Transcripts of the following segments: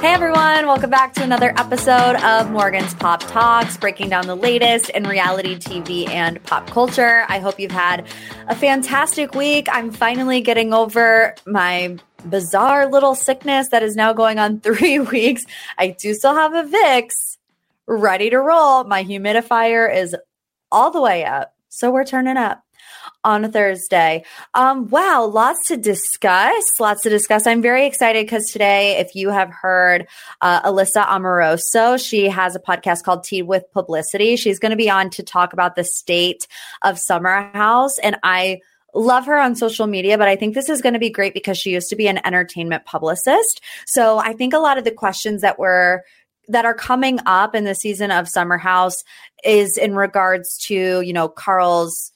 Hey everyone, welcome back to another episode of Morgan's Pop Talks, breaking down the latest in reality TV and pop culture. I hope you've had a fantastic week. I'm finally getting over my bizarre little sickness that is now going on three weeks. I do still have a Vicks ready to roll. My humidifier is all the way up. So we're turning up on Thursday. Um, wow, lots to discuss. Lots to discuss. I'm very excited because today, if you have heard uh, Alyssa Amoroso, she has a podcast called Tea with Publyssity. She's going to be on to talk about the state of Summer House. And I love her on social media, but I think this is going to be great because she used to be an entertainment publicist. So I think a lot of the questions that were that are coming up in the season of Summer House is in regards to, you know, Carl's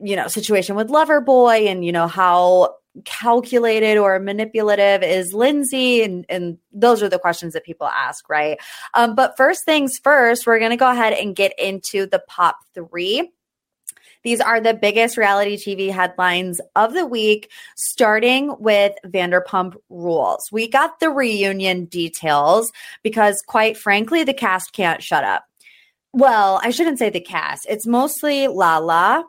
you know, situation with Loverboy and, you know, how calculated or manipulative is Lindsay? And, and those are the questions that people ask, right? Um, but first things first, we're going to go ahead and get into the pop three. These are the biggest reality TV headlines of the week, starting with Vanderpump Rules. We got the reunion details because, quite frankly, the cast can't shut up. Well, I shouldn't say the cast. It's mostly Lala,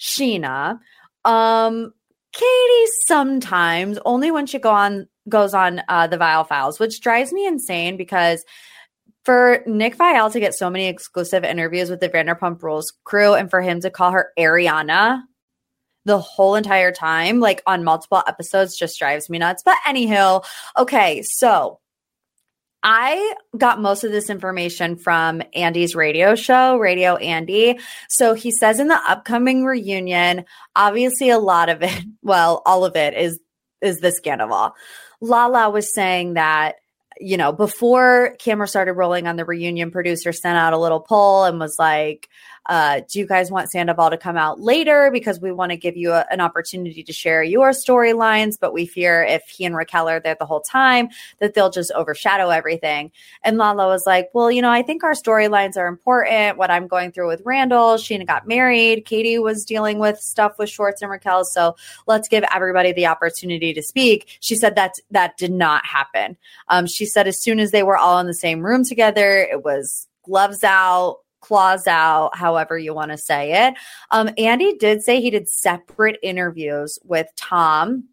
Scheana. Um, Katie sometimes, only when she go on goes on uh, the Viall Files, which drives me insane because for Nick Viall to get so many exclusive interviews with the Vanderpump Rules crew and for him to call her Ariana the whole entire time, like on multiple episodes, just drives me nuts. But anyhow, okay, so I got most of this information from Andy's radio show, Radio Andy. So he says in the upcoming reunion, obviously a lot of it, well, all of it is is the scandal. Lala was saying that you know, before camera started rolling on the reunion, producer sent out a little poll and was like, uh, do you guys want Sandoval to come out later? Because we want to give you a, an opportunity to share your storylines, but we fear if he and Raquel are there the whole time that they'll just overshadow everything. And Lala was like, well, you know, I think our storylines are important. What I'm going through with Randall, Scheana got married, Katie was dealing with stuff with Schwartz and Raquel. So let's give everybody the opportunity to speak. She said that that did not happen. Um, she said as soon as they were all in the same room together, it was gloves out, claws out, however you want to say it. Um, Andy did say he did separate interviews with Tom,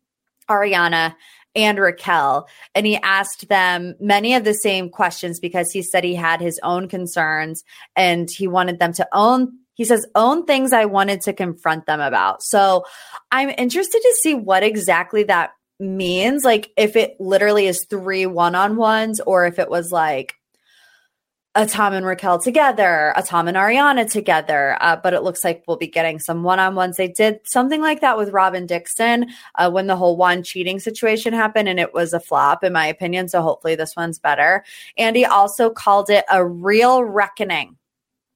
Ariana, and Raquel. And he asked them many of the same questions because he said he had his own concerns and he wanted them to own. He says, own things I wanted to confront them about. So I'm interested to see what exactly that means. Like, if it literally is three one on ones or if it was like a Tom and Raquel together, a Tom and Ariana together. Uh, but it looks like we'll be getting some Juan on ones. They did something like that with Robyn Dixon uh, when the whole one cheating situation happened, and it was a flop, in my opinion. So hopefully this one's better. Andy also called it a real reckoning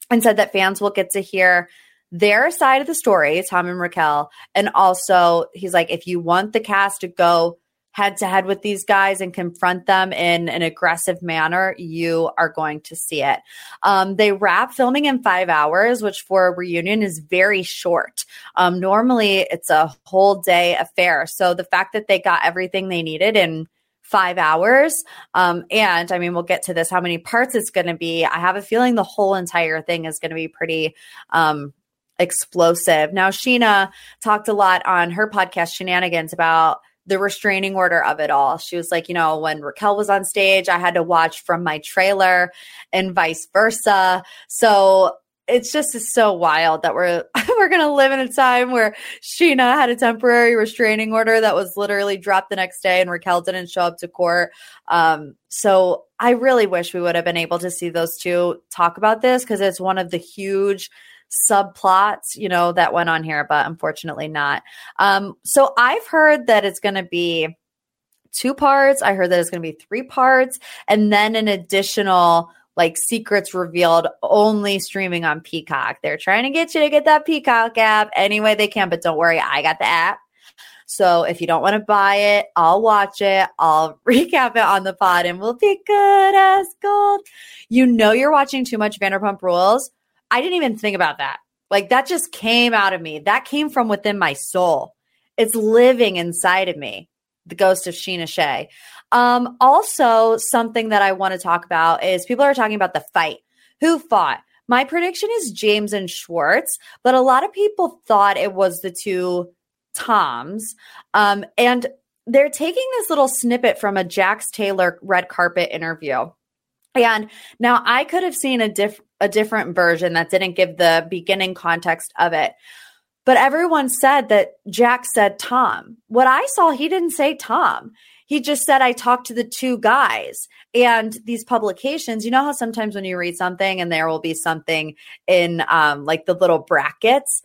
and said that fans will get to hear their side of the story, Tom and Raquel. And also, he's like, if you want the cast to go head to head with these guys and confront them in an aggressive manner, you are going to see it. Um, they wrap filming in five hours, which for a reunion is very short. Um, normally, it's a whole day affair. So the fact that they got everything they needed in five hours. Um, and I mean, we'll get to this, how many parts it's going to be. I have a feeling the whole entire thing is going to be pretty um, explosive. Now, Scheana talked a lot on her podcast, Shenanigans, about the restraining order of it all. She was like, you know, when Raquel was on stage, I had to watch from my trailer and vice versa. So it's just so wild that we're we're gonna live in a time where Scheana had a temporary restraining order that was literally dropped the next day, and Raquel didn't show up to court. Um, so I really wish we would have been able to see those two talk about this because it's one of the huge subplots, you know, that went on here, but unfortunately not. Um, so I've heard that it's going to be two parts. I heard that it's going to be three parts, and then an additional like secrets revealed only streaming on Peacock. They're trying to get you to get that Peacock app any way they can, but don't worry, I got the app. So if you don't want to buy it, I'll watch it. I'll recap it on the pod and we'll be good as gold. You know you're watching too much Vanderpump Rules. I didn't even think about that. Like that just came out of me. That came from within my soul. It's living inside of me. The ghost of Scheana Shay. Um, also, something that I want to talk about is people are talking about the fight. Who fought? My prediction is James and Schwartz, but a lot of people thought it was the two Toms. Um, and they're taking this little snippet from a Jax Taylor red carpet interview. And now I could have seen a diff- a different version that didn't give the beginning context of it. But everyone said that Jack said Tom. What I saw, he didn't say Tom he just said I talked to the two guys. And these publications, you know how sometimes when you read something and there will be something in um, like the little brackets,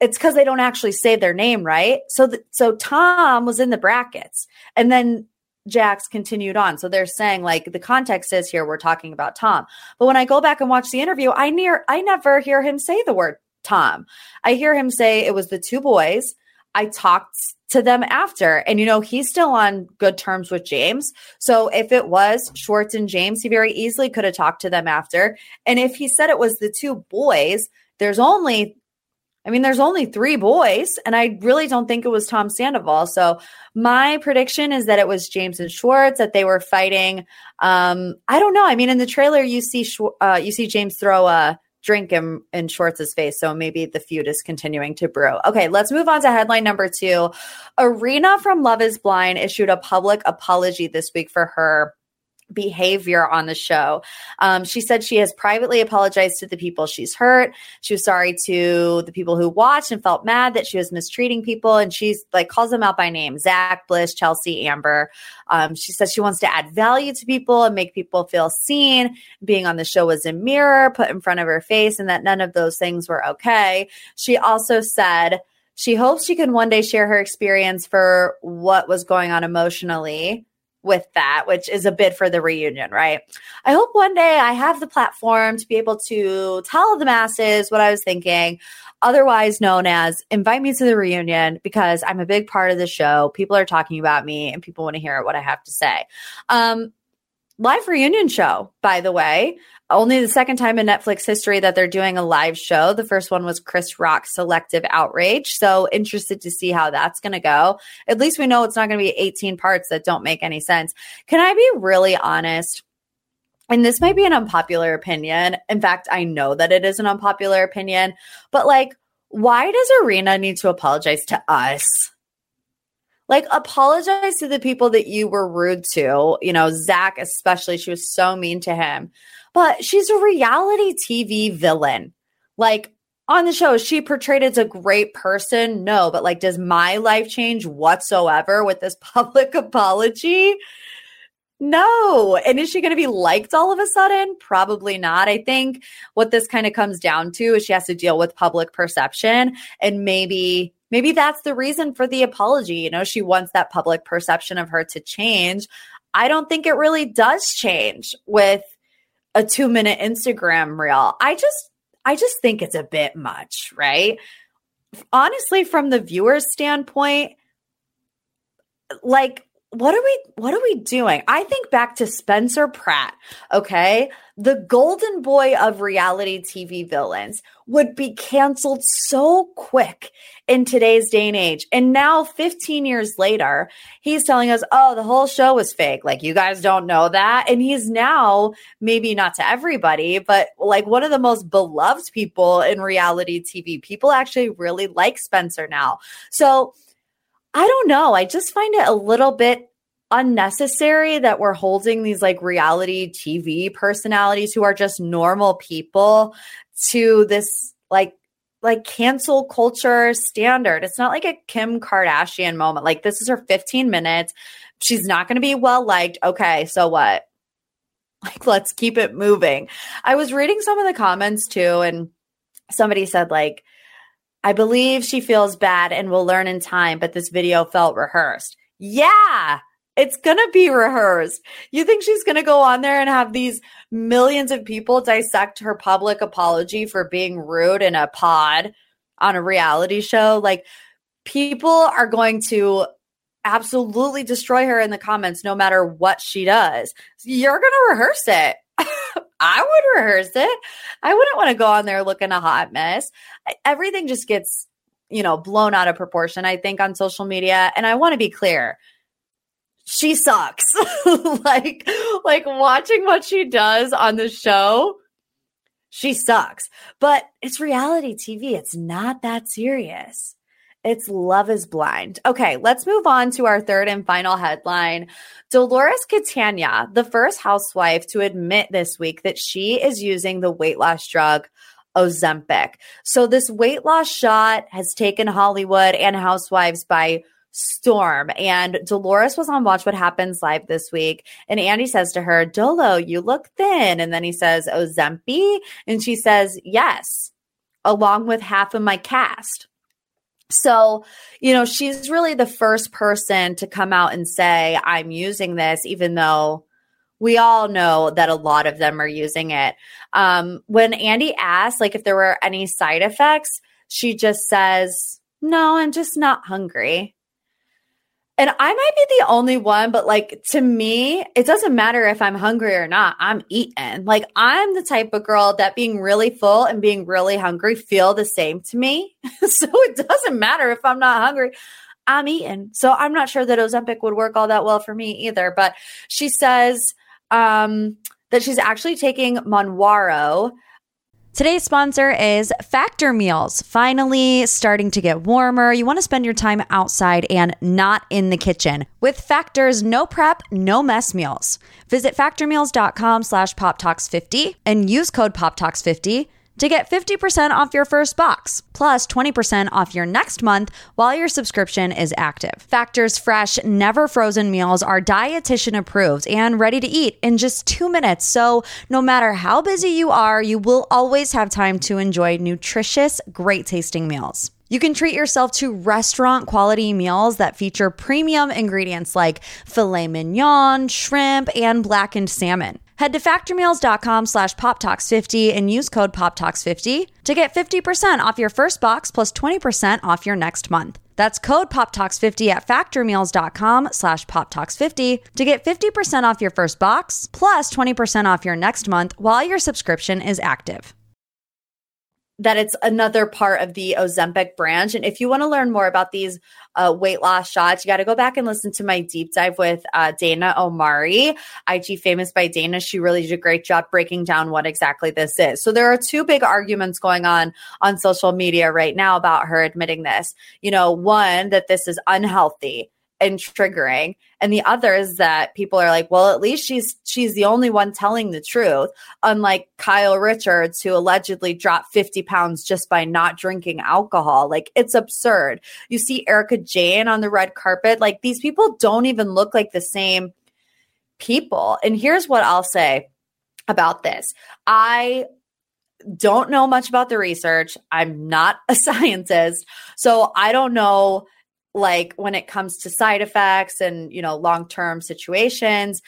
it's because they don't actually say their name, right? So, th- so Tom was in the brackets, and then Jax continued on. So they're saying like the context is here we're talking about Tom. But when I go back and watch the interview, I near I never hear him say the word Tom. I hear him say it was the two boys. I talked to them after. And, you know, he's still on good terms with James. So if it was Schwartz and James, he very easily could have talked to them after. And if he said it was the two boys, there's only, I mean, there's only three boys. And I really don't think it was Tom Sandoval. So my prediction is that it was James and Schwartz, that they were fighting. Um, I don't know. I mean, in the trailer, you see, uh, you see James throw a, drink in, in Schwartz's face. So maybe the feud is continuing to brew. Okay, let's move on to headline number two. Irina from Love is Blind issued a public apology this week for her behavior on the show. Um, she said she has privately apologized to the people she's hurt. She was sorry to the people who watched and felt mad that she was mistreating people. And she's like calls them out by name Zach, Bliss, Chelsea, Amber. Um, she says she wants to add value to people and make people feel seen. Being on the show was a mirror put in front of her face, and that none of those things were okay. She also said, she hopes she can one day share her experience for what was going on emotionally with that, which is a bid for the reunion, right? I hope one day I have the platform to be able to tell the masses what I was thinking, otherwise known as invite me to the reunion because I'm a big part of the show. People are talking about me and people want to hear what I have to say. Um, live reunion show, by the way. Only the second time in Netflix history that they're doing a live show. The first one was Chris Rock Selective Outrage. So interested to see how that's going to go. At least we know it's not going to be 18 parts that don't make any sense. Can I be really honest? And this might be an unpopular opinion. In fact, I know that it is an unpopular opinion, but like, why does Irina need to apologize to us? Like apologize to the people that you were rude to. You know, Zach, especially, she was so mean to him. But she's a reality TV villain. Like on the show, she portrayed as a great person. No, but like, does my life change whatsoever with this public apology? No. And is she going to be liked all of a sudden? Probably not. I think what this kind of comes down to is she has to deal with public perception and maybe maybe that's the reason for the apology. You know, she wants that public perception of her to change. I don't think it really does change with a 2-minute Instagram reel. I just I just think it's a bit much, right? Honestly, from the viewer's standpoint, like what are we what are we doing? I think back to Spencer Pratt, okay? The golden boy of reality TV villains would be canceled so quick in today's day and age. And now 15 years later, he's telling us, "Oh, the whole show was fake. Like you guys don't know that." And he's now maybe not to everybody, but like one of the most beloved people in reality TV. People actually really like Spencer now. So, I don't know. I just find it a little bit unnecessary that we're holding these like reality TV personalities who are just normal people to this like like cancel culture standard. It's not like a Kim Kardashian moment. Like this is her 15 minutes. She's not going to be well liked. Okay, so what? Like let's keep it moving. I was reading some of the comments too and somebody said like I believe she feels bad and will learn in time, but this video felt rehearsed. Yeah, it's going to be rehearsed. You think she's going to go on there and have these millions of people dissect her public apology for being rude in a pod on a reality show? Like, people are going to absolutely destroy her in the comments no matter what she does. You're going to rehearse it. I would rehearse it. I wouldn't want to go on there looking a hot mess. Everything just gets, you know, blown out of proportion, I think, on social media. And I want to be clear she sucks. like, like watching what she does on the show, she sucks. But it's reality TV. It's not that serious. It's Love is Blind. Okay, let's move on to our third and final headline. Dolores Catania, the first housewife to admit this week that she is using the weight loss drug Ozempic. So, this weight loss shot has taken Hollywood and housewives by storm. And Dolores was on Watch What Happens Live this week. And Andy says to her, Dolo, you look thin. And then he says, Ozempi. And she says, yes, along with half of my cast. So, you know, she's really the first person to come out and say, I'm using this, even though we all know that a lot of them are using it. Um, when Andy asked, like, if there were any side effects, she just says, No, I'm just not hungry. And I might be the only one, but like to me, it doesn't matter if I'm hungry or not. I'm eating. Like I'm the type of girl that being really full and being really hungry feel the same to me. so it doesn't matter if I'm not hungry. I'm eating. So I'm not sure that Ozempic would work all that well for me either. But she says um, that she's actually taking Mounjaro Today's sponsor is Factor Meals. Finally, starting to get warmer. You want to spend your time outside and not in the kitchen with Factor's no prep, no mess meals. Visit factormeals.com slash poptalks50 and use code poptalks50 to get 50% off your first box, plus 20% off your next month while your subscription is active. Factor's fresh, never frozen meals are dietitian approved and ready to eat in just two minutes. So, no matter how busy you are, you will always have time to enjoy nutritious, great tasting meals. You can treat yourself to restaurant quality meals that feature premium ingredients like filet mignon, shrimp, and blackened salmon. Head to factormeals.com slash poptalks50 and use code poptalks50 to get 50% off your first box plus 20% off your next month. That's code poptalks50 at factormeals.com slash poptalks50 to get 50% off your first box plus 20% off your next month while your subscription is active that it's another part of the Ozempic branch. And if you want to learn more about these uh, weight loss shots, you got to go back and listen to my deep dive with uh, Dana Omari, IG Famous by Dana. She really did a great job breaking down what exactly this is. So there are two big arguments going on on social media right now about her admitting this. You know, one, that this is unhealthy and triggering. And the other is that people are like well at least she's she's the only one telling the truth. Unlike kyle richards who allegedly dropped 50 pounds just by not drinking alcohol. Like it's absurd. You see erica jayne on the red carpet. Like these people don't even look like the same people. And here's what i'll say about this. I don't know much about the research. I'm not a scientist. So i don't know like when it comes to side effects and you know long-term situations.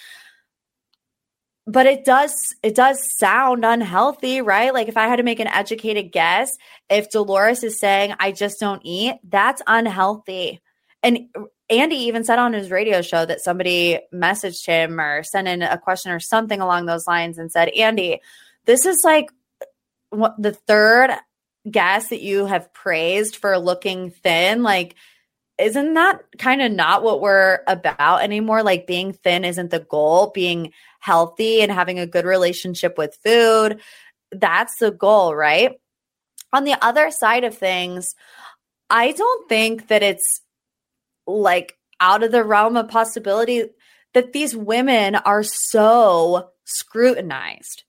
But it does it does sound unhealthy right? Like if i had to make an educated guess if dolores is saying i just don't eat that's unhealthy. And Andy even said on his radio show that somebody messaged him or sent in a question or something along those lines and said, Andy, this is like what the third guest that you have praised for looking thin. Like, isn't that kind of not what we're about anymore? Like, being thin isn't the goal, being healthy and having a good relationship with food. That's the goal, right? On the other side of things, I don't think that it's like out of the realm of possibility that these women are so scrutinized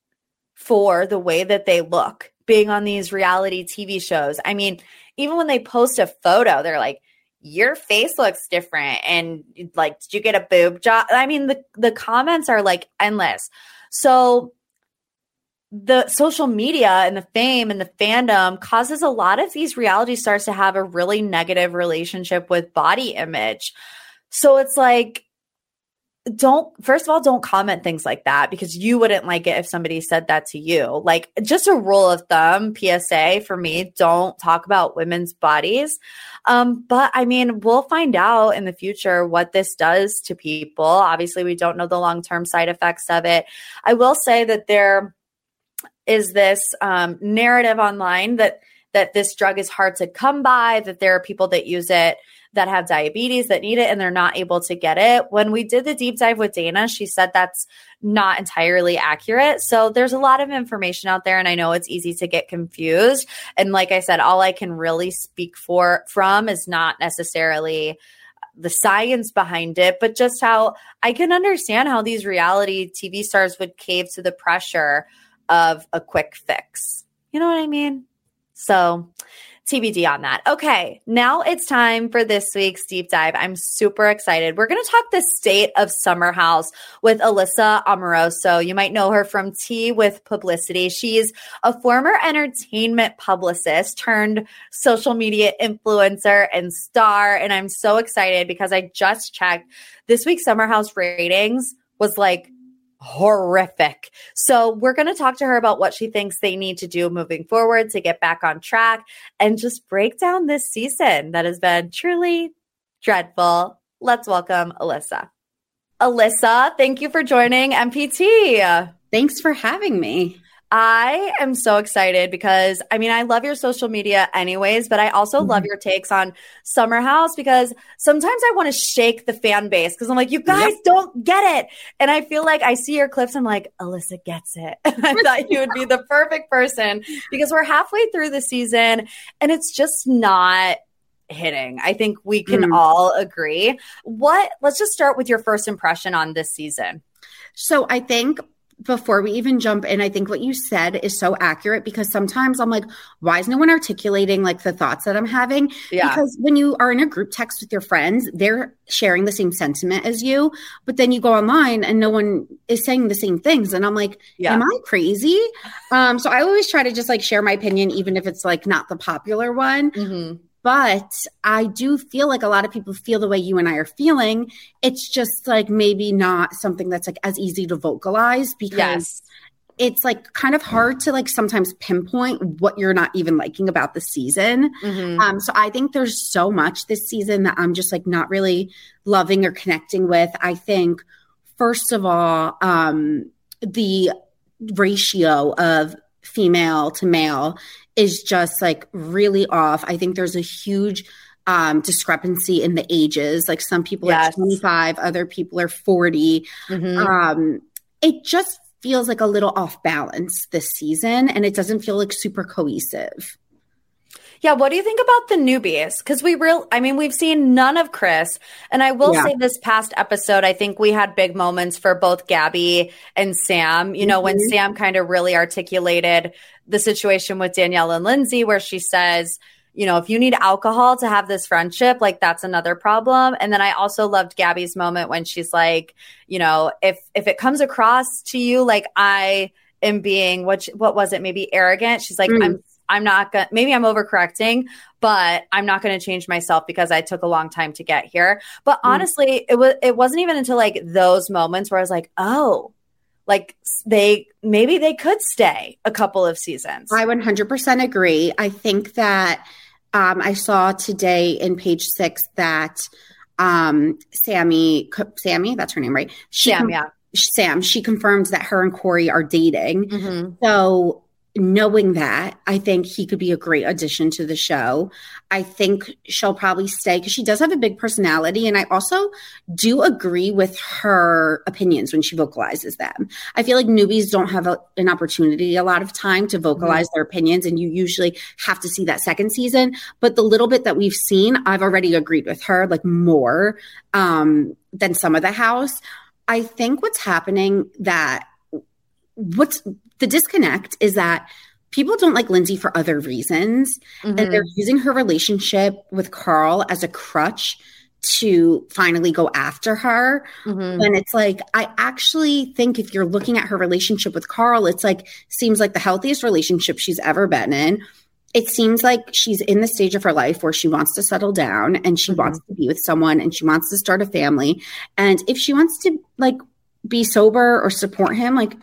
for the way that they look being on these reality TV shows. I mean, even when they post a photo, they're like, your face looks different. And like did you get a boob job? I mean the the comments are like endless. So the social media and the fame and the fandom causes a lot of these reality stars to have a really negative relationship with body image. So it's like don't first of all don't comment things like that because you wouldn't like it if somebody said that to you. Like just a rule of thumb psa for me don't talk about women's bodies. Um but i mean we'll find out in the future what this does to people. Obviously we don't know the long-term side effects of it. I will say that there is this um, narrative online that that this drug is hard to come by that there are people that use it that have diabetes that need it and they're not able to get it. When we did the deep dive with Dana, she said that's not entirely accurate. So there's a lot of information out there and I know it's easy to get confused. And like I said, all I can really speak for from is not necessarily the science behind it, but just how I can understand how these reality TV stars would cave to the pressure of a quick fix. You know what I mean? So TBD on that. Okay, now it's time for this week's deep dive. I'm super excited. We're going to talk the state of Summer House with Alyssa Amoroso. You might know her from Tea with Publyssity. She's a former entertainment publicist turned social media influencer and star. And I'm so excited because I just checked this week's Summer House ratings was like horrific. So, we're going to talk to her about what she thinks they need to do moving forward to get back on track and just break down this season that has been truly dreadful. Let's welcome Alyssa. Alyssa, thank you for joining MPT. Thanks for having me. I am so excited because I mean, I love your social media anyways, but I also mm-hmm. love your takes on Summer House because sometimes I want to shake the fan base because I'm like, you guys yep. don't get it. And I feel like I see your clips, I'm like, Alyssa gets it. I thought you would be the perfect person because we're halfway through the season and it's just not hitting. I think we can mm. all agree. What, let's just start with your first impression on this season. So I think before we even jump in, I think what you said is so accurate because sometimes I'm like, why is no one articulating like the thoughts that I'm having? Yeah. Because when you are in a group text with your friends, they're sharing the same sentiment as you, but then you go online and no one is saying the same things. And I'm like, yeah. am I crazy? Um, so I always try to just like share my opinion, even if it's like not the popular one. Mm-hmm. But I do feel like a lot of people feel the way you and I are feeling. It's just like maybe not something that's like as easy to vocalize because yes. it's like kind of hard to like sometimes pinpoint what you're not even liking about the season. Mm-hmm. Um, so I think there's so much this season that I'm just like not really loving or connecting with. I think, first of all, um, the ratio of female to male is just like really off. I think there's a huge um, discrepancy in the ages. Like some people yes. are 25, other people are 40. Mm-hmm. Um, it just feels like a little off balance this season and it doesn't feel like super cohesive. Yeah, what do you think about the newbies? Because we real, I mean, we've seen none of Chris, and I will yeah. say this past episode, I think we had big moments for both Gabby and Sam. You know, mm-hmm. when Sam kind of really articulated the situation with Danielle and Lindsay, where she says, you know, if you need alcohol to have this friendship, like that's another problem. And then I also loved Gabby's moment when she's like, you know, if if it comes across to you like I am being what what was it? Maybe arrogant. She's like, mm. I'm I'm not going to, maybe I'm overcorrecting, but I'm not going to change myself because I took a long time to get here. But mm. honestly, it was, it wasn't even until like those moments where I was like, oh, like they, maybe they could stay a couple of seasons. I 100% agree. I think that um, I saw today in page six that um, Sammy, Sammy, that's her name, right? She Sam, yeah. Sam, she confirmed that her and Corey are dating. Mm-hmm. So knowing that, I think he could be a great addition to the show. I think she'll probably stay because she does have a big personality. And I also do agree with her opinions when she vocalizes them. I feel like newbies don't have a, an opportunity a lot of time to vocalize mm-hmm. their opinions. And you usually have to see that second season. But the little bit that we've seen, I've already agreed with her like more um, than some of the house. I think what's happening that what's the disconnect is that people don't like Lindsay for other reasons. Mm-hmm. And they're using her relationship with Carl as a crutch to finally go after her. Mm-hmm. And it's like, I actually think if you're looking at her relationship with Carl, it's like, seems like the healthiest relationship she's ever been in. It seems like she's in the stage of her life where she wants to settle down and she mm-hmm. wants to be with someone and she wants to start a family. And if she wants to like be sober or support him, like,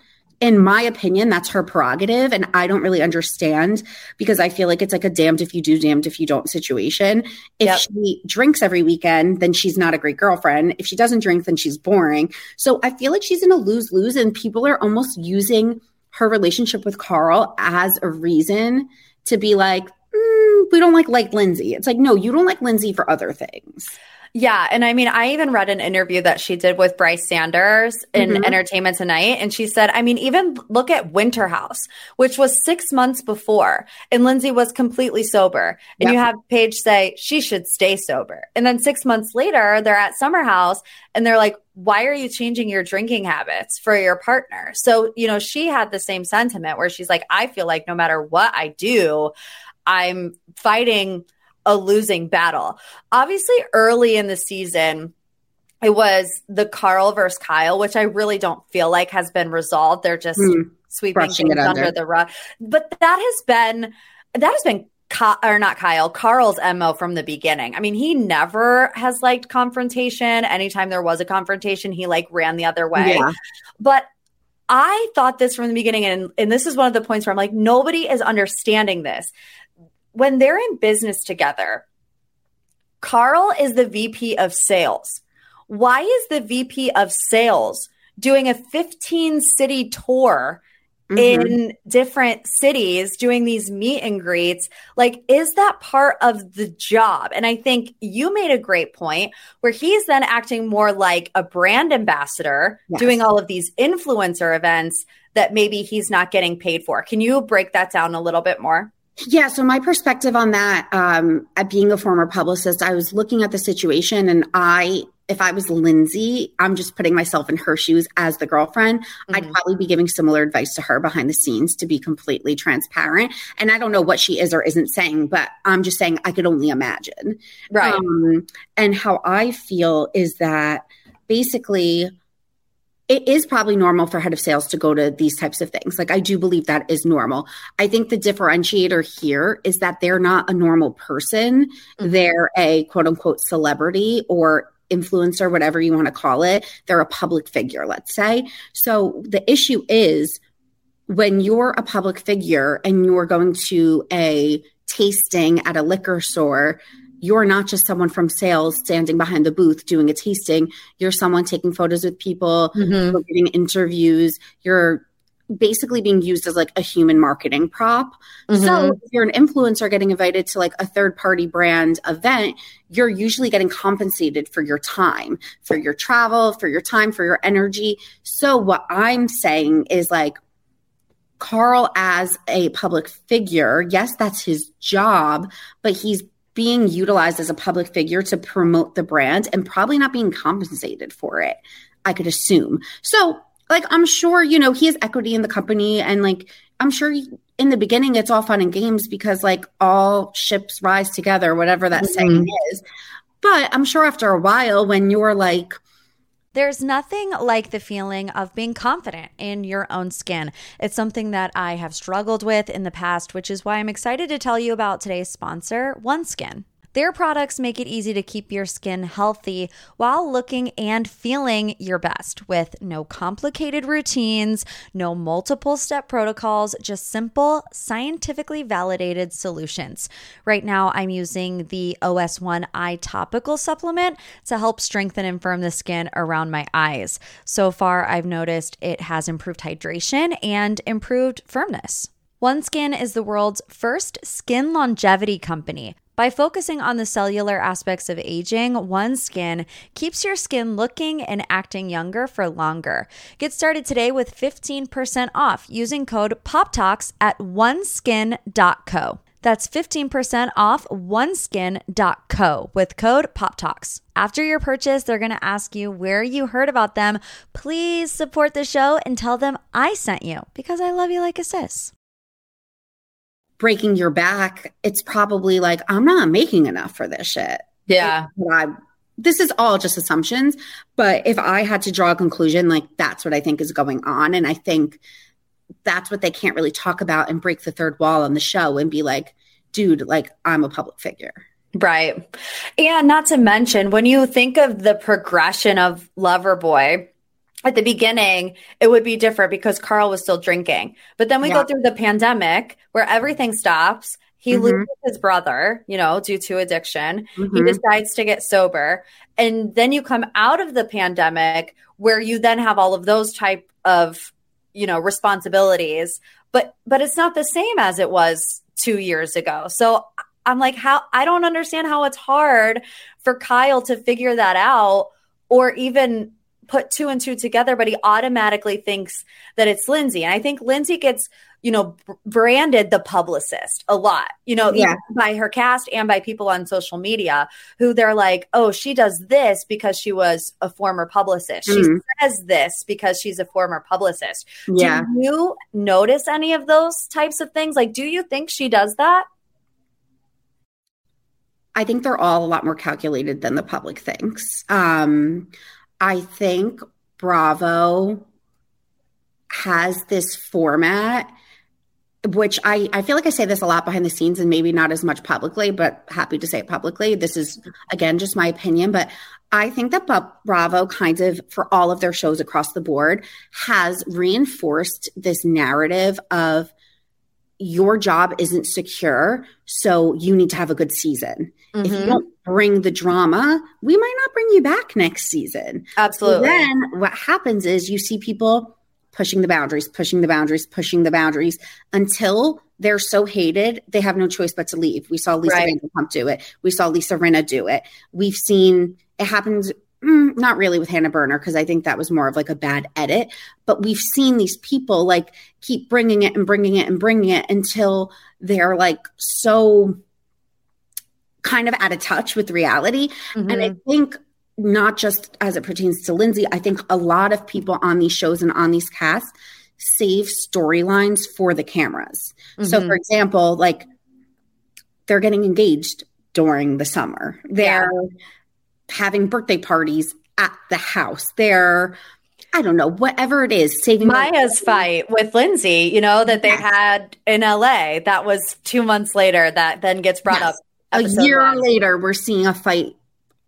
in my opinion, that's her prerogative. And I don't really understand because I feel like it's like a damned if you do, damned if you don't situation. If yep. she drinks every weekend, then she's not a great girlfriend. If she doesn't drink, then she's boring. So I feel like she's in a lose lose, and people are almost using her relationship with Carl as a reason to be like, mm, we don't like like Lindsay. It's like, no, you don't like Lindsay for other things. Yeah. And I mean, I even read an interview that she did with Bryce Sanders in mm-hmm. Entertainment Tonight. And she said, I mean, even look at Winter House, which was six months before, and Lindsay was completely sober. And yep. you have Paige say she should stay sober. And then six months later, they're at Summer House and they're like, why are you changing your drinking habits for your partner? So, you know, she had the same sentiment where she's like, I feel like no matter what I do, I'm fighting a losing battle. Obviously, early in the season, it was the Carl versus Kyle, which I really don't feel like has been resolved. They're just mm, sweeping things under. under the rug. But that has been that has been or not Kyle, Carl's MO from the beginning. I mean, he never has liked confrontation. Anytime there was a confrontation, he like ran the other way. Yeah. But I thought this from the beginning, and, and this is one of the points where I'm like, nobody is understanding this when they're in business together, Carl is the VP of sales. Why is the VP of sales doing a 15 city tour mm-hmm. in different cities doing these meet and greets? Like, is that part of the job? And I think you made a great point where he's then acting more like a brand ambassador, yes. doing all of these influencer events that maybe he's not getting paid for. Can you break that down a little bit more? Yeah. So my perspective on that, um, at being a former publicist, I was looking at the situation and I, if I was Lindsay, I'm just putting myself in her shoes as the girlfriend. Mm-hmm. I'd probably be giving similar advice to her behind the scenes to be completely transparent. And I don't know what she is or isn't saying, but I'm just saying I could only imagine. Right. Um, and how I feel is that basically it is probably normal for head of sales to go to these types of things. Like I do believe that is normal. I think the differentiator here is that they're not a normal person. Mm-hmm. They're a quote unquote celebrity or influencer, whatever you want to call it. They're a public figure, let's say. So the issue is when you're a public figure and you're going to a tasting at a liquor store, you're not just someone from sales standing behind the booth doing a tasting. You're someone taking photos with people, mm-hmm. getting interviews. You're basically being used as like a human marketing prop. Mm-hmm. So if you're an influencer getting invited to like a third party brand event, you're usually getting compensated for your time, for your travel, for your time, for your energy. So what I'm saying is like, Carl as a public figure, yes, that's his job, but he's being utilized as a public figure to promote the brand and probably not being compensated for it, I could assume. So, like, I'm sure, you know, he has equity in the company and like, I'm sure in the beginning it's all fun and games because like all ships rise together, whatever that mm-hmm. saying is. But I'm sure after a while, when you're like, there's nothing like the feeling of being confident in your own skin. It's something that I have struggled with in the past, which is why I'm excited to tell you about today's sponsor, OneSkin. Their products make it easy to keep your skin healthy while looking and feeling your best with no complicated routines, no multiple step protocols, just simple, scientifically validated solutions. Right now, I'm using the OS1 Eye Topical Supplement to help strengthen and firm the skin around my eyes. So far, I've noticed it has improved hydration and improved firmness. OneSkin is the world's first skin longevity company. By focusing on the cellular aspects of aging, One Skin keeps your skin looking and acting younger for longer. Get started today with 15% off using code POPTALKS at oneskin.co. That's 15% off oneskin.co with code POPTALKS. After your purchase, they're going to ask you where you heard about them. Please support the show and tell them I sent you because I love you like a sis breaking your back, it's probably like, I'm not making enough for this shit. Yeah. I, this is all just assumptions. But if I had to draw a conclusion, like that's what I think is going on. And I think that's what they can't really talk about and break the third wall on the show and be like, dude, like I'm a public figure. Right. And not to mention, when you think of the progression of Loverboy, at the beginning, it would be different because Carl was still drinking. But then we yeah. go through the pandemic where everything stops. He mm-hmm. loses his brother, you know, due to addiction. Mm-hmm. He decides to get sober. And then you come out of the pandemic where you then have all of those type of, you know, responsibilities. But but it's not the same as it was 2 years ago. So I'm like how I don't understand how it's hard for Kyle to figure that out or even put two and two together, but he automatically thinks that it's Lindsay. And I think Lindsay gets, you know, branded the publicist a lot, you know, yeah. by her cast and by people on social media who they're like, oh, she does this because she was a former publicist. Mm. She mm-hmm. says this because she's a former publicist. Yeah. Do you notice any of those types of things? Like, do you think she does that? I think they're all a lot more calculated than the public thinks. Um, I think Bravo has this format which I, I feel like I say this a lot behind the scenes and maybe not as much publicly, but happy to say it publicly. This is, again, just my opinion. But I think that Bravo kind of, for all of their shows across the board, has reinforced this narrative of your job isn't secure, so you need to have a good season. Mm-hmm. If you mm-hmm. don't bring the drama, we might not bring you back next season. Absolutely. So then what happens is you see people pushing the boundaries, pushing the boundaries, pushing the boundaries until they're so hated they have no choice but to leave. We saw Lisa right. Vanderpump do it. We saw Lisa Rinna do it. We've seen it happens mm, not really with Hannah Berner because I think that was more of like a bad edit. But we've seen these people like keep bringing it and bringing it and bringing it until they're like so kind of out of touch with reality. Mm-hmm. And I think not just as it pertains to Lindsay, I think a lot of people on these shows and on these casts save storylines for the cameras. Mm-hmm. So, for example, like they're getting engaged during the summer. They're yeah having birthday parties at the house. They're I don't know, whatever it is, saving Mya's fight with Lindsay, you know, that they yes. had in LA. That was two months later that then gets brought yes. up. A year one. later, we're seeing a fight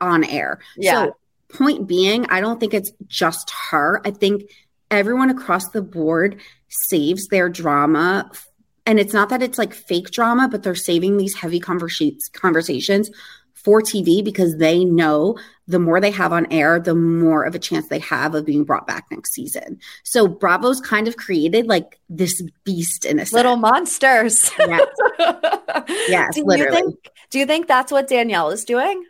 on air. Yeah. So, point being, I don't think it's just her. I think everyone across the board saves their drama. And it's not that it's like fake drama, but they're saving these heavy conversations for TV because they know the more they have on air, the more of a chance they have of being brought back next season. So Bravo's kind of created like this beast in a sense. little monsters. Yes, yes do literally. You think, do you think that's what Danielle is doing?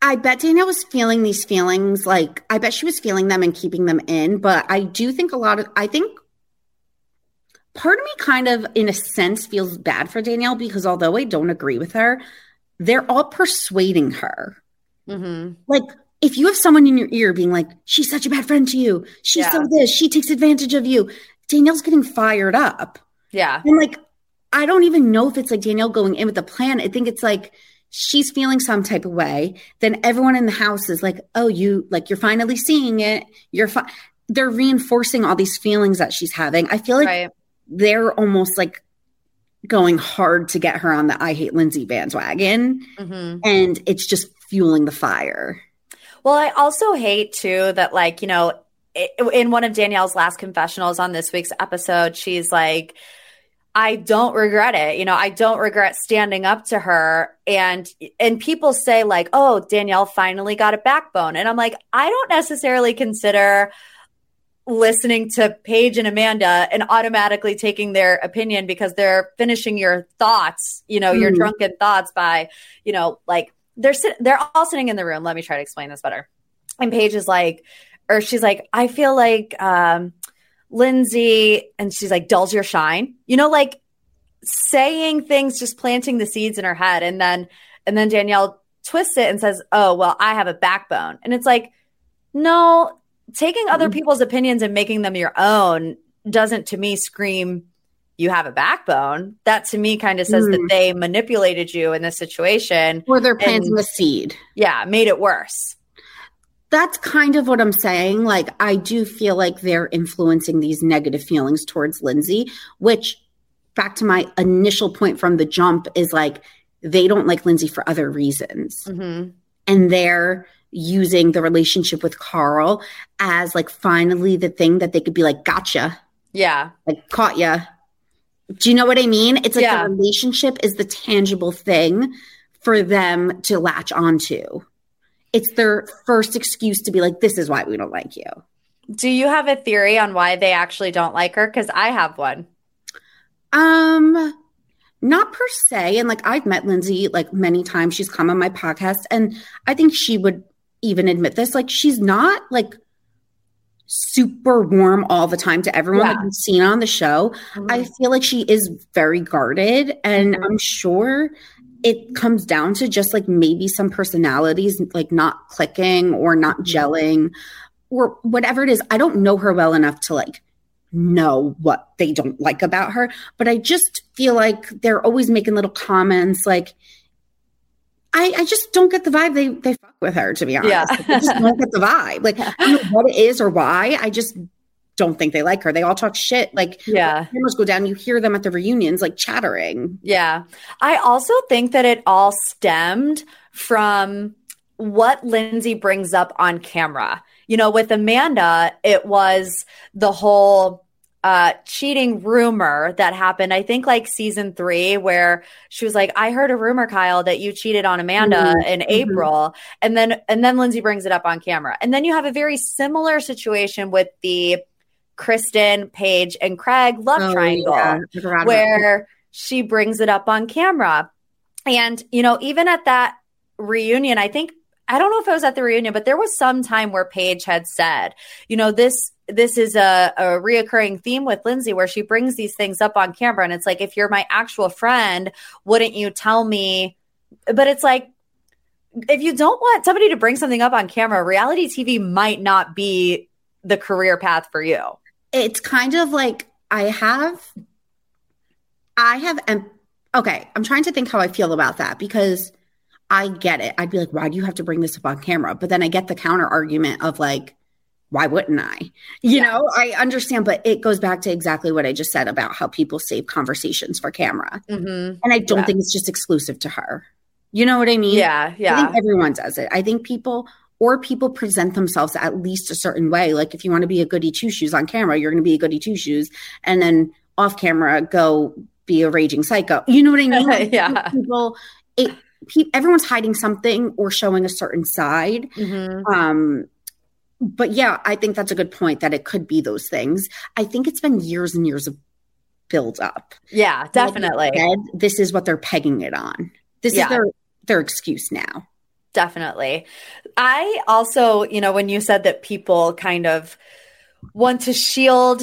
I bet Danielle was feeling these feelings. Like, I bet she was feeling them and keeping them in. But I do think a lot of, I think part of me kind of, in a sense, feels bad for Danielle because although I don't agree with her, they're all persuading her. Mm-hmm. Like, if you have someone in your ear being like, she's such a bad friend to you, she's yeah. so this, she takes advantage of you, Danielle's getting fired up. Yeah. And like, I don't even know if it's like Danielle going in with a plan. I think it's like she's feeling some type of way. Then everyone in the house is like, oh, you like, you're finally seeing it. You're fine. They're reinforcing all these feelings that she's having. I feel like right they're almost like going hard to get her on the I hate Lindsay bandwagon. Mm-hmm. And it's just fueling the fire. Well, I also hate too that, like, you know, in one of Danielle's last confessionals on this week's episode, she's like, I don't regret it. You know, I don't regret standing up to her. And and people say like, "Oh, Danielle finally got a backbone." And I'm like, I don't necessarily consider listening to Paige and Amanda and automatically taking their opinion because they're finishing your thoughts, you know, mm. your drunken thoughts by, you know, like they're sit- they're all sitting in the room. Let me try to explain this better. And Paige is like, or she's like, I feel like um, Lindsay, and she's like, dulls your shine. You know, like saying things, just planting the seeds in her head, and then and then Danielle twists it and says, "Oh, well, I have a backbone," and it's like, no, taking other mm-hmm. people's opinions and making them your own doesn't to me scream you have a backbone. That to me kind of says mm. that they manipulated you in this situation. Or they're planting the seed. Yeah, made it worse. That's kind of what I'm saying. Like, I do feel like they're influencing these negative feelings towards Lindsay, which back to my initial point from the jump is like they don't like Lindsay for other reasons. Mm-hmm. And they're using the relationship with Carl as like finally the thing that they could be like, gotcha. Yeah. Like caught ya. Do you know what I mean? It's like yeah. the relationship is the tangible thing for them to latch onto. It's their first excuse to be like, this is why we don't like you. Do you have a theory on why they actually don't like her? Because I have one. Um, not per se. And like I've met Lindsay like many times. She's come on my podcast, and I think she would even admit this. Like she's not like super warm all the time to everyone yeah. that you've seen on the show. Mm-hmm. I feel like she is very guarded, and mm-hmm. I'm sure it comes down to just like maybe some personalities like not clicking or not mm-hmm. gelling or whatever it is. I don't know her well enough to like know what they don't like about her, but I just feel like they're always making little comments like I, I just don't get the vibe they they fuck with her to be honest. Yeah. Like, I just don't get the vibe. Like I don't know what it is or why. I just don't think they like her. They all talk shit. Like yeah, cameras go down. You hear them at the reunions, like chattering. Yeah, I also think that it all stemmed from what Lindsay brings up on camera. You know, with Amanda, it was the whole uh cheating rumor that happened i think like season three where she was like i heard a rumor kyle that you cheated on amanda mm-hmm. in mm-hmm. april and then and then lindsay brings it up on camera and then you have a very similar situation with the kristen paige and craig love oh, triangle yeah. where she brings it up on camera and you know even at that reunion i think I don't know if it was at the reunion, but there was some time where Paige had said, you know, this this is a, a reoccurring theme with Lindsay where she brings these things up on camera. And it's like, if you're my actual friend, wouldn't you tell me? But it's like, if you don't want somebody to bring something up on camera, reality TV might not be the career path for you. It's kind of like I have, I have, em- okay, I'm trying to think how I feel about that because I get it. I'd be like, why do you have to bring this up on camera? But then I get the counter argument of like, why wouldn't I? You yeah. know, I understand, but it goes back to exactly what I just said about how people save conversations for camera. Mm-hmm. And I don't yeah. think it's just exclusive to her. You know what I mean? Yeah, yeah. I think everyone does it. I think people or people present themselves at least a certain way. Like if you want to be a goody two shoes on camera, you're going to be a goody two shoes, and then off camera, go be a raging psycho. You know what I mean? yeah. People, it, pe- everyone's hiding something or showing a certain side. Mm-hmm. Um, but yeah, I think that's a good point that it could be those things. I think it's been years and years of build up. Yeah, definitely. Like said, this is what they're pegging it on. This yeah. is their their excuse now. Definitely. I also, you know, when you said that people kind of want to shield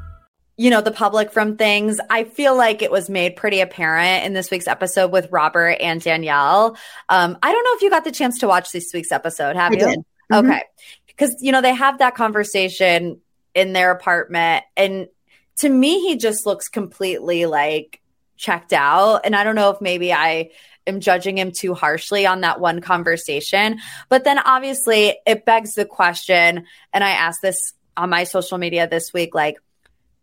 You know, the public from things. I feel like it was made pretty apparent in this week's episode with Robert and Danielle. Um, I don't know if you got the chance to watch this week's episode. Have I you? Mm-hmm. Okay. Because, you know, they have that conversation in their apartment. And to me, he just looks completely like checked out. And I don't know if maybe I am judging him too harshly on that one conversation. But then obviously it begs the question, and I asked this on my social media this week like,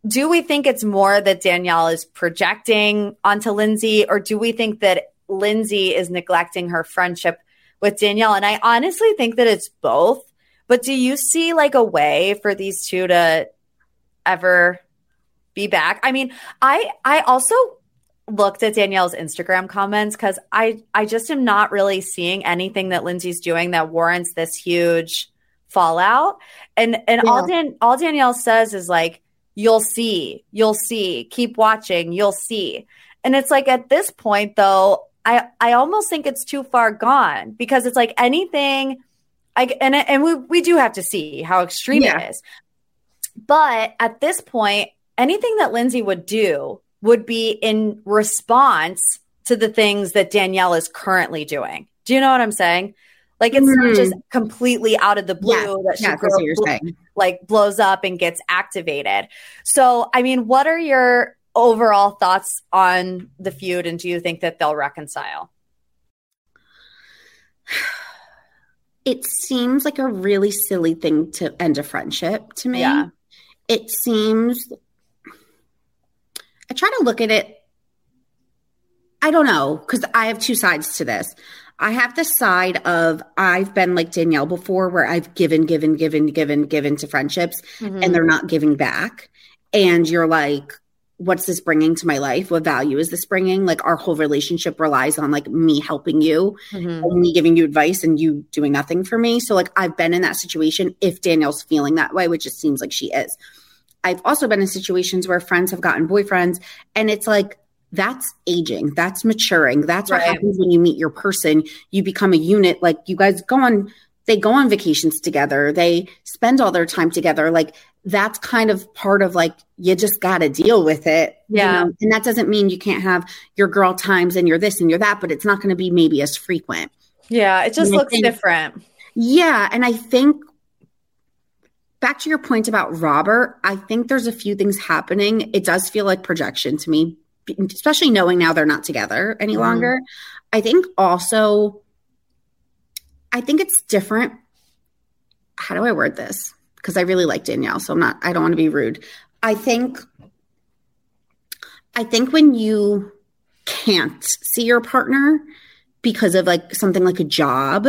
do we think it's more that Danielle is projecting onto Lindsay, or do we think that Lindsay is neglecting her friendship with Danielle? And I honestly think that it's both. But do you see like a way for these two to ever be back? I mean, I I also looked at Danielle's Instagram comments because I I just am not really seeing anything that Lindsay's doing that warrants this huge fallout. And and yeah. all Dan all Danielle says is like you'll see, you'll see, keep watching, you'll see. And it's like at this point though, I I almost think it's too far gone because it's like anything I and and we we do have to see how extreme yeah. it is. But at this point, anything that Lindsay would do would be in response to the things that Danielle is currently doing. Do you know what I'm saying? Like it's mm. not just mm-hmm. completely out of the blue that she yeah, grow, you're saying. like blows up and gets activated. So, I mean, what are your overall thoughts on the feud and do you think that they'll reconcile? It seems like a really silly thing to end a friendship to me. Yeah. It seems I try to look at it I don't know because I have two sides to this. I have the side of I've been like Danielle before where I've given, given, given, given, given to friendships mm-hmm. and they're not giving back. And you're like, what's this bringing to my life? What value is this bringing? Like our whole relationship relies on like me helping you mm-hmm. and me giving you advice and you doing nothing for me. So like I've been in that situation if Danielle's feeling that way, which it seems like she is. I've also been in situations where friends have gotten boyfriends and it's like that's aging that's maturing that's right. what happens when you meet your person. You become a unit. Like you guys go on they go on vacations together. They spend all their time together. Like that's kind of part of like you just got to deal with it yeah. you know? and that doesn't mean you can't have your girl times and you're this and you're that but it's not going to be maybe as frequent. Yeah it just and looks think, different. Yeah and i think back to your point about robert i think there's a few things happening. It does feel like projection to me especially knowing now they're not together any mm longer. I think also, I think it's different. How do I word this? Because I really like Danielle, so I'm not, I don't want to be rude. I think, I think when you can't see your partner because of like something like a job,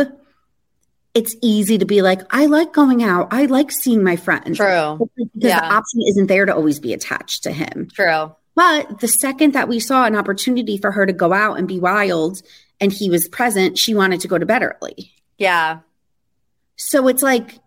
it's easy to be like, I like going out. I like seeing my friends. True. Because yeah. the option isn't there to always be attached to him. True. But the second that we saw an opportunity for her to go out and be wild and he was present, she wanted to go to bed early. Yeah. So it's like,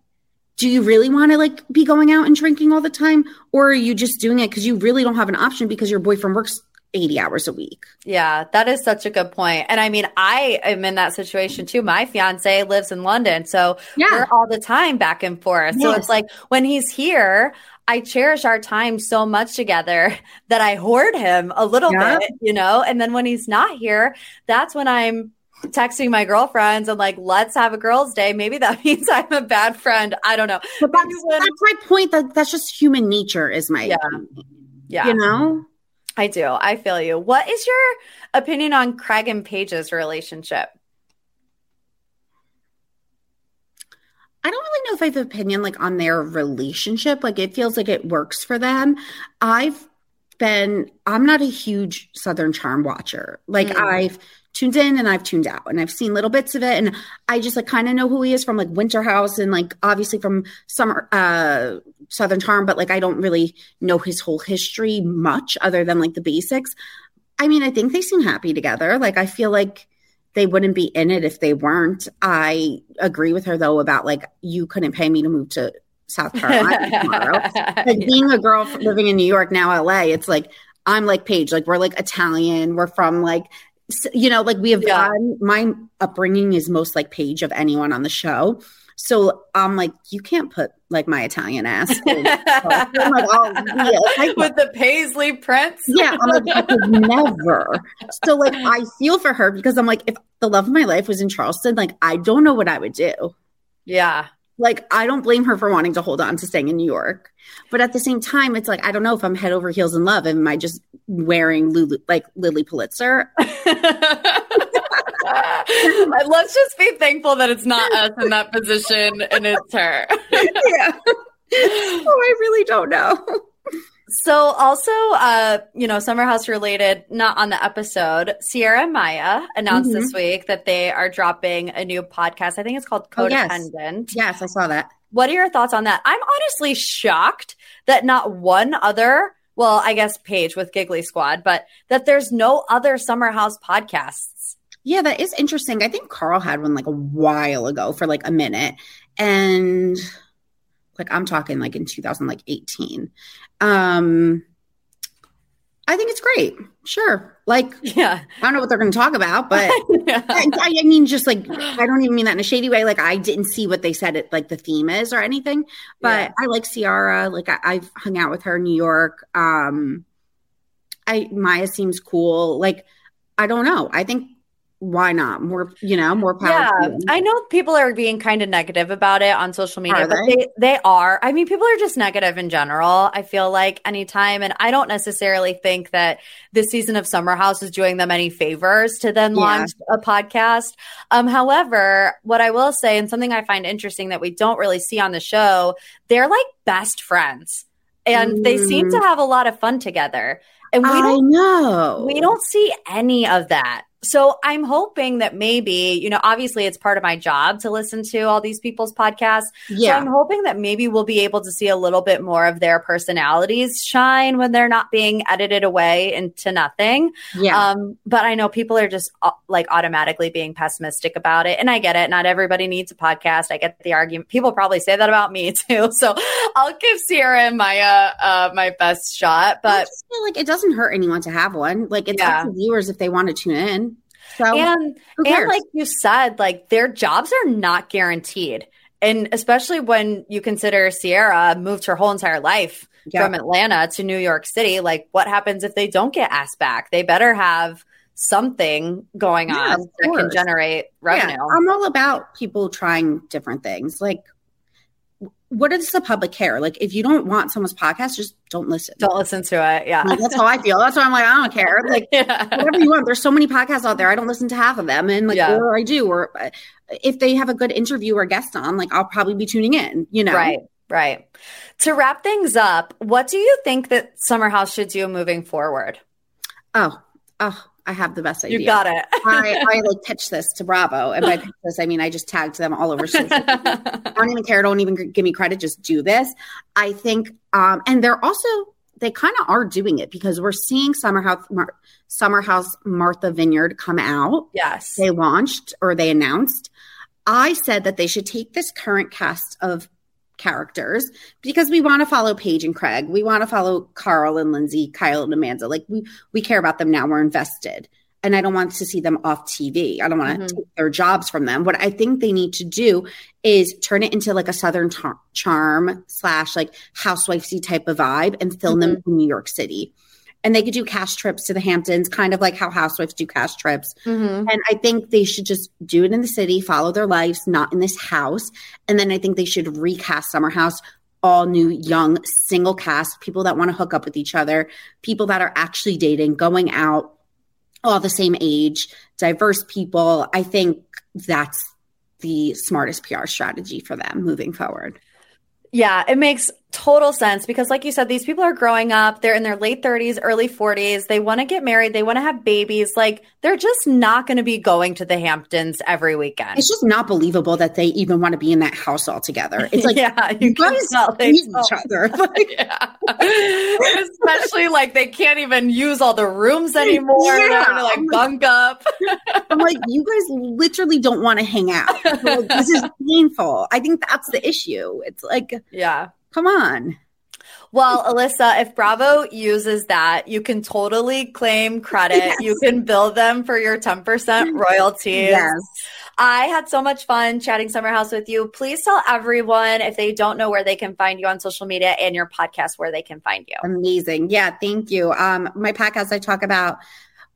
do you really want to like be going out and drinking all the time? Or are you just doing it because you really don't have an option because your boyfriend works 80 hours a week. Yeah, that is such a good point. And I mean, I am in that situation too. My fiance lives in London. So yeah. we're all the time back and forth. Yes. So it's like when he's here, I cherish our time so much together that I hoard him a little yeah. bit, you know? And then when he's not here, that's when I'm texting my girlfriends and like, let's have a girls' day. Maybe that means I'm a bad friend. I don't know. But that's, when, that's my point. That that's just human nature, is my yeah, yeah. You know, I do. I feel you. What is your opinion on Craig and Paige's relationship? I don't really know if I have an opinion like on their relationship. Like it feels like it works for them. I've been I'm not a huge Southern Charm watcher. Like mm. I've tuned in and I've tuned out and I've seen little bits of it and I just like kind of know who he is from like Winter House and like obviously from summer uh Southern Charm, but like I don't really know his whole history much other than like the basics. I mean, I think they seem happy together. Like I feel like they wouldn't be in it if they weren't. I agree with her though about like you couldn't pay me to move to South Carolina tomorrow. like being a girl living in New York now, LA, it's like I'm like Paige, like we're like Italian, we're from like you know, like we have yeah. done, my upbringing is most like Paige of anyone on the show. So I'm like, you can't put like my Italian ass in, like, oh, yeah, like, with the paisley prints. yeah, I'm like, I could never. So like, I feel for her because I'm like, if the love of my life was in Charleston, like, I don't know what I would do. Yeah. Like, I don't blame her for wanting to hold on to staying in New York. But at the same time, it's like, I don't know if I'm head over heels in love. Am I just wearing Lulu, like Lilly Pulitzer? Let's just be thankful that it's not us in that position and it's her. yeah. Oh, I really don't know. So also, uh, you know, Summer House related, not on the episode, Ciara Mya announced mm-hmm. this week that they are dropping a new podcast. I think it's called Codependent. Oh, yes. yes, I saw that. What are your thoughts on that? I'm honestly shocked that not one other, well, I guess Paige with Giggly Squad, but that there's no other Summer House podcasts yeah, that is interesting. I think Carl had one like a while ago for like a minute. And like I'm talking like in 2018. Um I think it's great. Sure. Like, yeah, I don't know what they're going to talk about, but yeah. I, I, mean, just like, I don't even mean that in a shady way. Like, I didn't see what they said it like the theme is or anything, but yeah. I like Ciara. Like, I, have hung out with her in New York. Um, I, Mya seems cool. Like, I don't know. I think why not more you know more power yeah i know people are being kind of negative about it on social media but they? they? they are i mean people are just negative in general i feel like anytime and i don't necessarily think that this season of summer house is doing them any favors to then yeah. launch a podcast um however what i will say and something i find interesting that we don't really see on the show they're like best friends and mm. they seem to mm. have a lot of fun together and we I don't know we don't see any of that so I'm hoping that maybe, you know, obviously it's part of my job to listen to all these people's podcasts. Yeah. So I'm hoping that maybe we'll be able to see a little bit more of their personalities shine when they're not being edited away into nothing. Yeah. Um, but I know people are just uh, like automatically being pessimistic about it. And I get it. Not everybody needs a podcast. I get the argument. People probably say that about me too. So I'll give Ciara and Mya uh, my best shot. But I just feel like it doesn't hurt anyone to have one. Like it's yeah. up to viewers if they want to tune in. So and and like you said, like their jobs are not guaranteed. And especially when you consider Ciara moved her whole entire life yeah. from Atlanta to New York City, like what happens if they don't get asked back? They better have something going yeah, on that can generate revenue. Yeah, I'm all about people trying different things. Like what does the public care? Like, if you don't want someone's podcast, just don't listen. Don't listen to it. Yeah. Like, that's how I feel. That's why I'm like, I don't care. Like, yeah. whatever you want. There's so many podcasts out there. I don't listen to half of them. And like, yeah. or I do. Or uh, if they have a good interview or guest on, like, I'll probably be tuning in, you know? Right. Right. To wrap things up, what do you think that Summer House should do moving forward? Oh, oh, I have the best idea. You got it. I, I like pitched this to Bravo, and by pitch this, I mean I just tagged them all over social. I don't even care. Don't even give me credit. Just do this. I think, um, and they're also they kind of are doing it because we're seeing Summer House, Mar- Summer House Martha Vineyard come out. Yes, they launched or they announced. I said that they should take this current cast of characters because we want to follow Paige and Craig. We want to follow Carl and Lindsay, Kyle and Amanda. Like we we care about them now. We're invested. And I don't want to see them off TV. I don't want to mm-hmm. take their jobs from them. What I think they need to do is turn it into like a Southern tar- charm slash like housewifey type of vibe and film mm-hmm. them in New York City and they could do cash trips to the Hamptons, kind of like how housewives do cash trips. Mm-hmm. And I think they should just do it in the city, follow their lives, not in this house. And then I think they should recast Summer House, all new, young, single cast, people that want to hook up with each other, people that are actually dating, going out, all the same age, diverse people. I think that's the smartest PR strategy for them moving forward. Yeah, it makes total sense because like you said these people are growing up. They're in their late 30s early 40s they want to get married. They want to have babies. Like they're just not going to be going to the hamptons every weekend. It's just not believable that they even want to be in that house all together it's like yeah you, you guys each other. Yeah. especially like they can't even use all the rooms anymore. Yeah. they're to like bunk up. I'm like you guys literally don't want to hang out. Like, this is painful. I think that's the issue. It's like yeah Come on. Well, Alyssa, if Bravo uses that, you can totally claim credit. Yes. You can bill them for your 10% royalties. Yes. I had so much fun chatting Summer House with you. Please tell everyone if they don't know where they can find you on social media and your podcast where they can find you. Amazing. Yeah, thank you. Um, my podcast, I talk about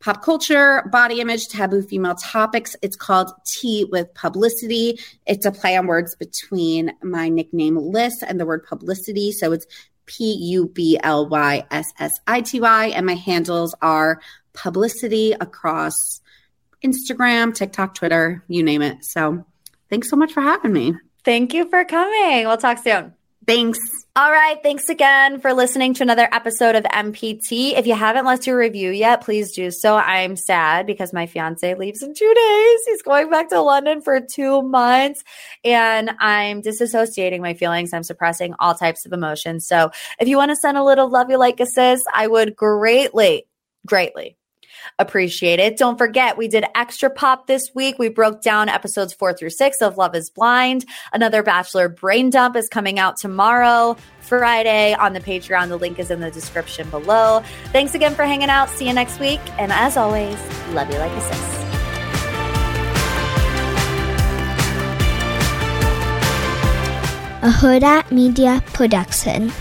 pop culture, body image, taboo female topics. It's called Tea with Publyssity. It's a play on words between my nickname Liss and the word publicity. So it's P U B L Y S S I T Y. And my handles are Publyssity across Instagram, TikTok, Twitter, you name it. So thanks so much for having me. Thank you for coming. We'll talk soon. Thanks. All right. Thanks again for listening to another episode of MPT. If you haven't left your review yet, please do so. I'm sad because my fiance leaves in two days. He's going back to London for two months and I'm disassociating my feelings. I'm suppressing all types of emotions. So if you want to send a little love you like assist, I would greatly, greatly appreciate it. Don't forget, we did extra pop this week. We broke down episodes four through six of Love is Blind. Another Bachelor brain dump is coming out tomorrow, Friday on the Patreon. The link is in the description below. Thanks again for hanging out. See you next week. And as always, love you like a sis. A Hurrdat Media Production.